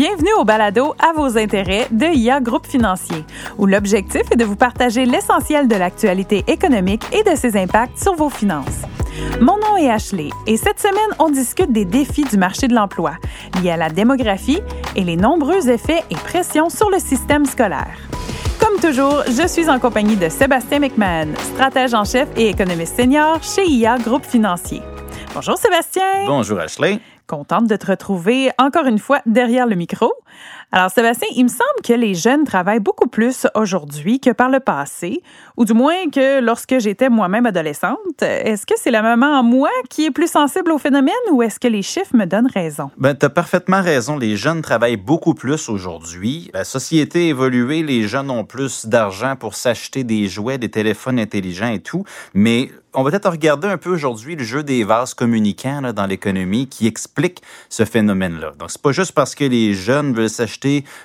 Bienvenue au balado À vos intérêts de IA Groupe Financier, où l'objectif est de vous partager l'essentiel de l'actualité économique et de ses impacts sur vos finances. Mon nom est Ashley et cette semaine, on discute des défis du marché de l'emploi liés à la démographie et les nombreux effets et pressions sur le système scolaire. Comme toujours, je suis en compagnie de Sébastien McMahon, stratège en chef et économiste senior chez IA Groupe Financier. Bonjour Sébastien. Bonjour Ashley. Contente de te retrouver encore une fois derrière le micro. Alors Sébastien, il me semble que les jeunes travaillent beaucoup plus aujourd'hui que par le passé, ou du moins que lorsque j'étais moi-même adolescente. Est-ce que c'est la maman en moi qui est plus sensible au phénomène ou est-ce que les chiffres me donnent raison? Ben, tu as parfaitement raison. Les jeunes travaillent beaucoup plus aujourd'hui. La société a évolué, les jeunes ont plus d'argent pour s'acheter des jouets, des téléphones intelligents et tout, mais on va peut-être regarder un peu aujourd'hui le jeu des vases communicants là, dans l'économie qui explique ce phénomène-là. Donc, c'est pas juste parce que les jeunes veulent s'acheter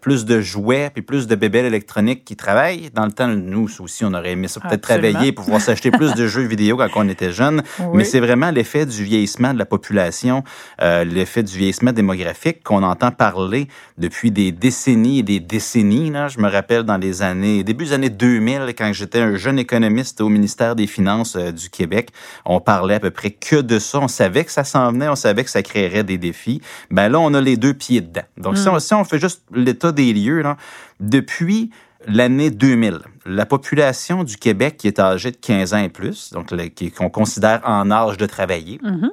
plus de jouets puis plus de bébelles électroniques qui travaillent. Dans le temps, nous aussi, on aurait aimé ça peut-être travailler pour pouvoir s'acheter plus de jeux vidéo quand on était jeune. Mais c'est vraiment l'effet du vieillissement de la population, euh, l'effet du vieillissement démographique qu'on entend parler depuis des décennies et des décennies. Là. Je me rappelle dans les années, début des années 2000, quand j'étais un jeune économiste au ministère des Finances euh, du Québec. On parlait à peu près que de ça. On savait que ça s'en venait, on savait que ça créerait des défis. Ben là, on a les deux pieds dedans. Donc, si, hmm. on, fait juste l'état des lieux, là, depuis l'année 2000, la population du Québec qui est âgée de 15 ans et plus, donc qu'on considère en âge de travailler, mm-hmm.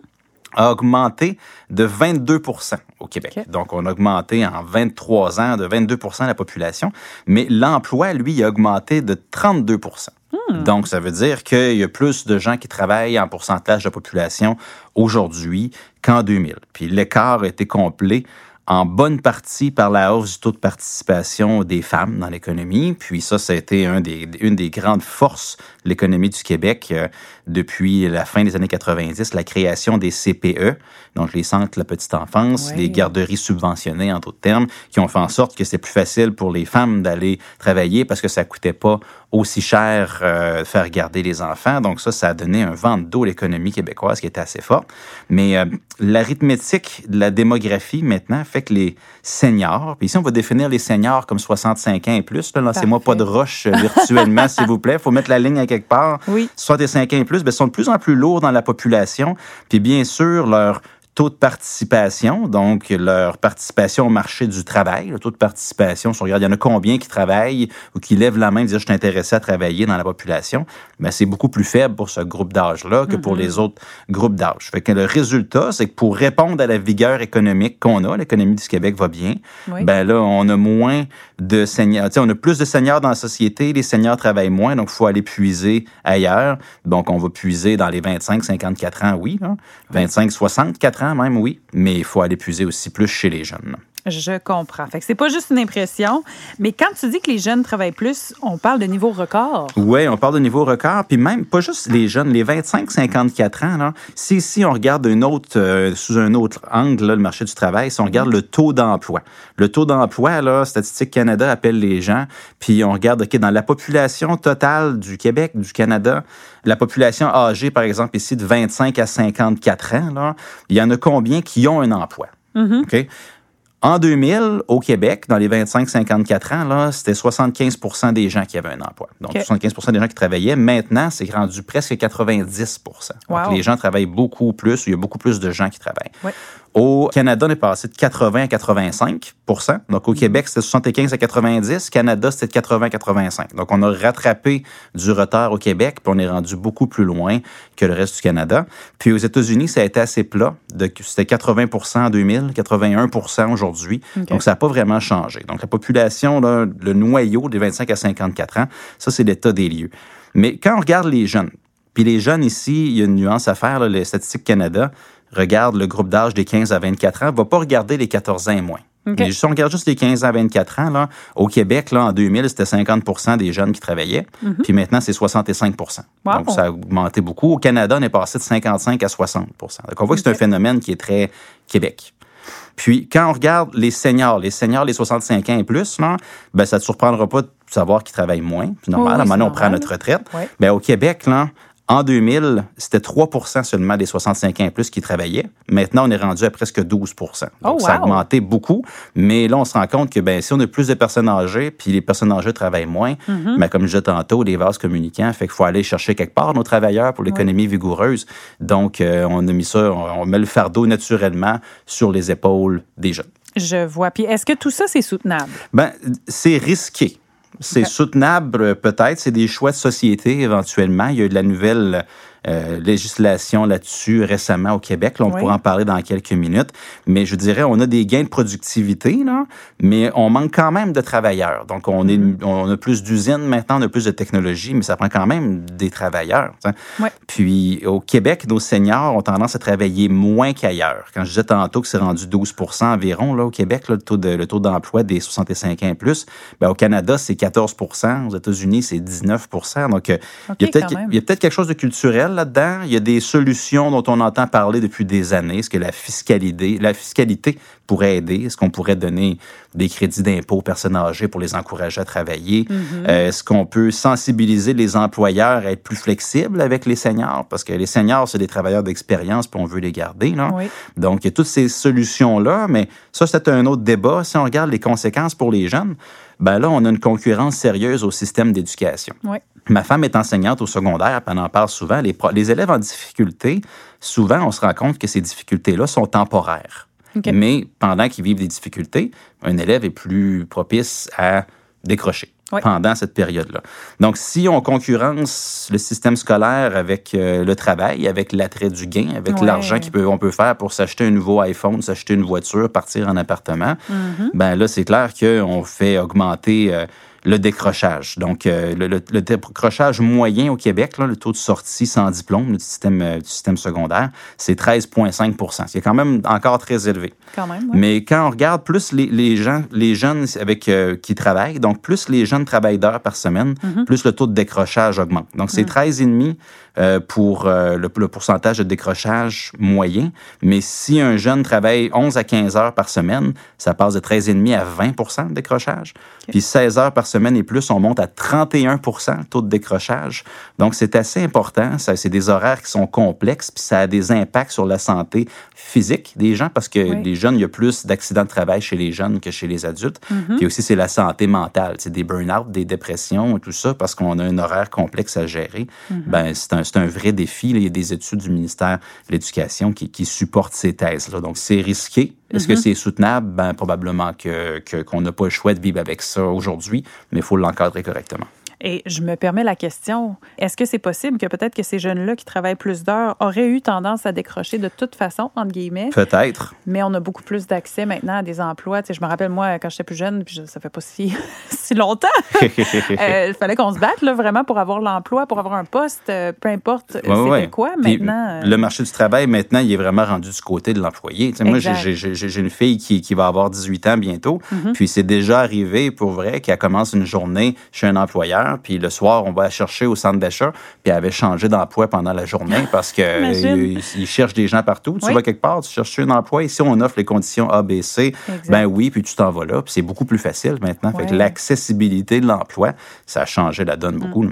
a augmenté de 22% au Québec. Donc, on a augmenté en 23 ans de 22% la population, mais l'emploi, lui, a augmenté de 32% Hmm. Donc, ça veut dire qu'il y a plus de gens qui travaillent en pourcentage de population aujourd'hui qu'en 2000. Puis l'écart a été complet en bonne partie par la hausse du taux de participation des femmes dans l'économie. Puis ça, ça a été un des, une des grandes forces de l'économie du Québec euh, depuis la fin des années 90, la création des CPE, donc les centres de la petite enfance, les garderies subventionnées, en d'autres termes, qui ont fait en sorte que c'est plus facile pour les femmes d'aller travailler parce que ça coûtait pas aussi cher euh, faire garder les enfants. Donc ça, ça a donné un vent d'eau à l'économie québécoise qui était assez fort. Mais euh, l'arithmétique de la démographie maintenant fait que les seniors, puis ici on va définir les seniors comme 65 ans et plus, là, lancez-moi pas de roche euh, virtuellement s'il vous plaît, Il faut mettre la ligne à quelque part. Oui. 65 ans et plus, bien, sont de plus en plus lourds dans la population, puis bien sûr leur taux de participation, donc leur participation au marché du travail, le taux de participation, si on regarde, il y en a combien qui travaillent ou qui lèvent la main et disent je suis intéressé à travailler dans la population, mais c'est beaucoup plus faible pour ce groupe d'âge-là que pour mm-hmm. les autres groupes d'âge. Fait que le résultat, c'est que pour répondre à la vigueur économique qu'on a, l'économie du Québec va bien, ben là, on a moins de seniors, on a plus de seniors dans la société, les seniors travaillent moins, donc il faut aller puiser ailleurs. Donc, on va puiser dans les 25, 54 ans, oui, 25, 64 ans même, oui, mais il faut aller puiser aussi plus chez les jeunes. Je comprends. Fait que c'est pas juste une impression, mais quand tu dis que les jeunes travaillent plus, on parle de niveau record. Oui, on parle de niveau record, puis même pas juste les jeunes, les 25-54 ans. Là, si, si on regarde une autre, euh, sous un autre angle, le marché du travail, si on regarde le taux d'emploi. Le taux d'emploi, là, Statistique Canada appelle les gens, puis on regarde, OK, dans la population totale du Québec, du Canada, la population âgée, par exemple, ici, de 25 à 54 ans, là, il y en a combien qui ont un emploi? Mm-hmm. OK? En 2000, au Québec, dans les 25-54 ans, là, c'était 75% des gens qui avaient un emploi. Donc, 75 des gens qui travaillaient. Maintenant, c'est rendu presque 90 Donc, les gens travaillent beaucoup plus. Il y a beaucoup plus de gens qui travaillent. Au Canada, on est passé de 80 à 85% Donc, au mhm. Québec, c'était 75 à 90. Canada, c'était de 80 à 85. Donc, on a rattrapé du retard au Québec, puis on est rendu beaucoup plus loin que le reste du Canada. Puis aux États-Unis, ça a été assez plat. C'était 80% en 2000, 81% aujourd'hui. Donc, ça n'a pas vraiment changé. Donc, la population, là, le noyau des 25 à 54 ans, ça, c'est l'état des lieux. Mais quand on regarde les jeunes, puis les jeunes ici, il y a une nuance à faire, là, les Statistiques Canada, regarde le groupe d'âge des 15 à 24 ans, va pas regarder les 14 ans et moins. Mais si on regarde juste les 15 à 24 ans, là, au Québec, là, en 2000, c'était 50% des jeunes qui travaillaient. Mhm. Puis maintenant, c'est 65% Donc, ça a augmenté beaucoup. Au Canada, on est passé de 55 à 60% Donc, on voit que c'est un phénomène qui est très Québec. Puis, quand on regarde les seniors, les seniors, les 65 ans et plus, là, ben, ça ne te surprendra pas de savoir qu'ils travaillent moins. C'est normal, maintenant, on prend notre retraite. Ben, au Québec, là, En 2000, c'était 3% seulement des 65 ans et plus qui travaillaient. Maintenant, on est rendu à presque 12 Donc, ça a augmenté beaucoup. Mais là, on se rend compte que ben, si on a plus de personnes âgées, puis les personnes âgées travaillent moins, mm-hmm. ben, comme je disais tantôt, les vases communicants, fait qu'il faut aller chercher quelque part nos travailleurs pour l'économie vigoureuse. Donc, euh, on a mis ça, on met le fardeau naturellement sur les épaules des jeunes. Je vois. Puis est-ce que tout ça, c'est soutenable? Ben, c'est risqué. C'est soutenable peut-être, c'est des choix de société éventuellement. Il y a eu de la nouvelle euh, législation là-dessus récemment au Québec. on pourra en parler dans quelques minutes. Mais je dirais, on a des gains de productivité, là, mais on manque quand même de travailleurs. Donc, on, est, mm-hmm. on a plus d'usines maintenant, on a plus de technologie, mais ça prend quand même des travailleurs. Puis, au Québec, nos seniors ont tendance à travailler moins qu'ailleurs. Quand je disais tantôt que c'est rendu 12 environ là, au Québec, le taux de, le taux d'emploi des 65 ans et plus, ben, au Canada, c'est 14 Aux États-Unis, c'est 19 Donc, euh, il y a peut-être quelque chose de culturel Il y a des solutions dont on entend parler depuis des années. Est-ce que la la fiscalité pourrait aider? Est-ce qu'on pourrait donner des crédits d'impôt aux personnes âgées pour les encourager à travailler? Mm-hmm. Euh, est-ce qu'on peut sensibiliser les employeurs à être plus flexibles avec les seniors? Parce que les seniors, c'est des travailleurs d'expérience, puis on veut les garder. Là. Donc, il y a toutes ces solutions-là, mais ça, c'est un autre débat. Si on regarde les conséquences pour les jeunes, ben là, on a une concurrence sérieuse au système d'éducation. Ma femme est enseignante au secondaire, puis elle en parle souvent. Les, les élèves en difficulté, souvent, on se rend compte que ces difficultés-là sont temporaires. Mais pendant qu'ils vivent des difficultés, un élève est plus propice à décrocher pendant cette période-là. Donc, si on concurrence le système scolaire avec euh, le travail, avec l'attrait du gain, avec l'argent qu'on peut faire pour s'acheter un nouveau iPhone, s'acheter une voiture, partir en appartement, mm-hmm. ben là, c'est clair qu'on fait augmenter euh, le décrochage. Donc, euh, le, décrochage moyen au Québec, là, le taux de sortie sans diplôme du système, euh, du système secondaire, c'est 13,5 C'est quand même encore très élevé. Quand même, Mais quand on regarde plus les, les gens, les jeunes avec, euh, qui travaillent, donc plus les jeunes travaillent d'heures par semaine, mm-hmm. plus le taux de décrochage augmente. Donc, c'est 13,5 mm. pour le, le, pourcentage de décrochage moyen. Mais si un jeune travaille 11 à 15 heures par semaine, ça passe de 13,5 à 20% de décrochage. Puis 16 heures par semaine, semaine et plus, on monte à 31 taux de décrochage. Donc, c'est assez important. C'est des horaires qui sont complexes, puis ça a des impacts sur la santé physique des gens parce que les jeunes, il y a plus d'accidents de travail chez les jeunes que chez les adultes. Mm-hmm. Puis aussi, c'est la santé mentale. C'est des burn-out, des dépressions et tout ça parce qu'on a un horaire complexe à gérer. Mm-hmm. Ben, c'est un, un, vrai défi. Il y a des études du ministère de l'Éducation qui, qui supportent ces thèses-là. Donc, c'est risqué. Est-ce que mm-hmm. c'est soutenable? Ben, probablement que, qu'on n'a pas le choix de vivre avec ça aujourd'hui, mais il faut l'encadrer correctement. Et je me permets la question, est-ce que c'est possible que peut-être que ces jeunes-là qui travaillent plus d'heures auraient eu tendance à décrocher de toute façon, entre guillemets? Peut-être. Mais on a beaucoup plus d'accès maintenant à des emplois. Tu sais, je me rappelle, moi, quand j'étais plus jeune, puis ça fait pas si, si longtemps, euh, il fallait qu'on se batte là, vraiment pour avoir l'emploi, pour avoir un poste, euh, peu importe euh, c'était quoi. Maintenant, Le marché du travail, maintenant, il est vraiment rendu du côté de l'employé. Tu sais, moi, j'ai une fille qui, qui, va avoir 18 ans bientôt, mm-hmm. puis c'est déjà arrivé, pour vrai, qu'elle commence une journée chez un employeur puis le soir, on va la chercher au centre d'achat, puis elle avait changé d'emploi pendant la journée parce que euh, il, cherche des gens partout. Tu vas quelque part, tu cherches un emploi, ici on offre les conditions A, B, C, ben oui, puis tu t'en vas là, puis c'est beaucoup plus facile maintenant. Fait que l'accessibilité de l'emploi, ça a changé la donne beaucoup.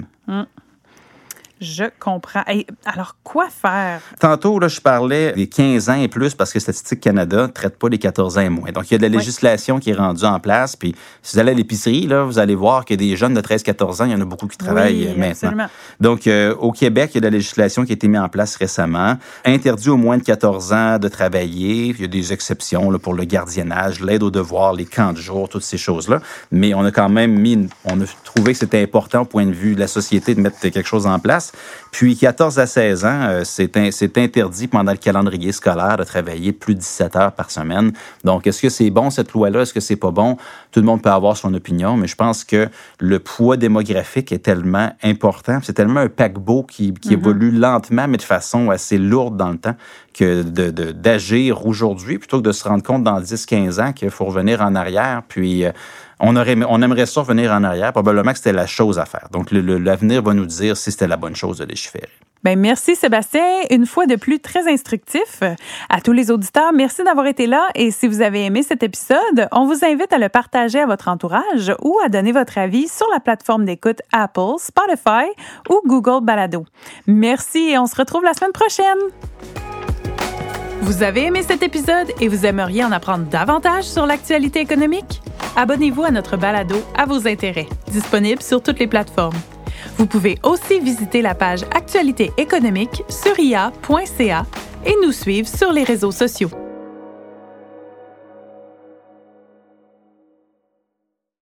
Je comprends. alors, quoi faire? Tantôt, là, je parlais des 15 ans et plus parce que Statistique Canada ne traite pas les 14 ans et moins. Donc, il y a de la législation qui est rendue en place. Puis, si vous allez à l'épicerie, là, vous allez voir que des jeunes de 13-14 ans, il y en a beaucoup qui travaillent maintenant. Donc, euh, au Québec, il y a de la législation qui a été mise en place récemment. Interdit aux moins de 14 ans de travailler. Il y a des exceptions là, pour le gardiennage, l'aide aux devoirs, les camps de jour, toutes ces choses-là. Mais on a quand même mis, on a trouvé que c'était important au point de vue de la société de mettre quelque chose en place. Puis 14 à 16 ans, euh, c'est interdit pendant le calendrier scolaire de travailler plus de 17 heures par semaine. Donc, est-ce que c'est bon cette loi-là? Est-ce que c'est pas bon? Tout le monde peut avoir son opinion, mais je pense que le poids démographique est tellement important. C'est tellement un paquebot qui, qui mm-hmm. évolue lentement, mais de façon assez lourde dans le temps, que d'agir aujourd'hui plutôt que de se rendre compte dans 10-15 ans qu'il faut revenir en arrière. Puis, euh, on, aurait, on aimerait ça revenir en arrière. Probablement que c'était la chose à faire. Donc, l'avenir va nous dire si c'était la bonne chose de légiférer. Bien, merci Sébastien. Une fois de plus, très instructif. À tous les auditeurs, merci d'avoir été là. Et si vous avez aimé cet épisode, on vous invite à le partager à votre entourage ou à donner votre avis sur la plateforme d'écoute Apple, Spotify ou Google Balado. Merci et on se retrouve la semaine prochaine. Vous avez aimé cet épisode et vous aimeriez en apprendre davantage sur l'actualité économique? Abonnez-vous à notre balado à vos intérêts, disponible sur toutes les plateformes. Vous pouvez aussi visiter la page Actualité économique sur ia.ca et nous suivre sur les réseaux sociaux.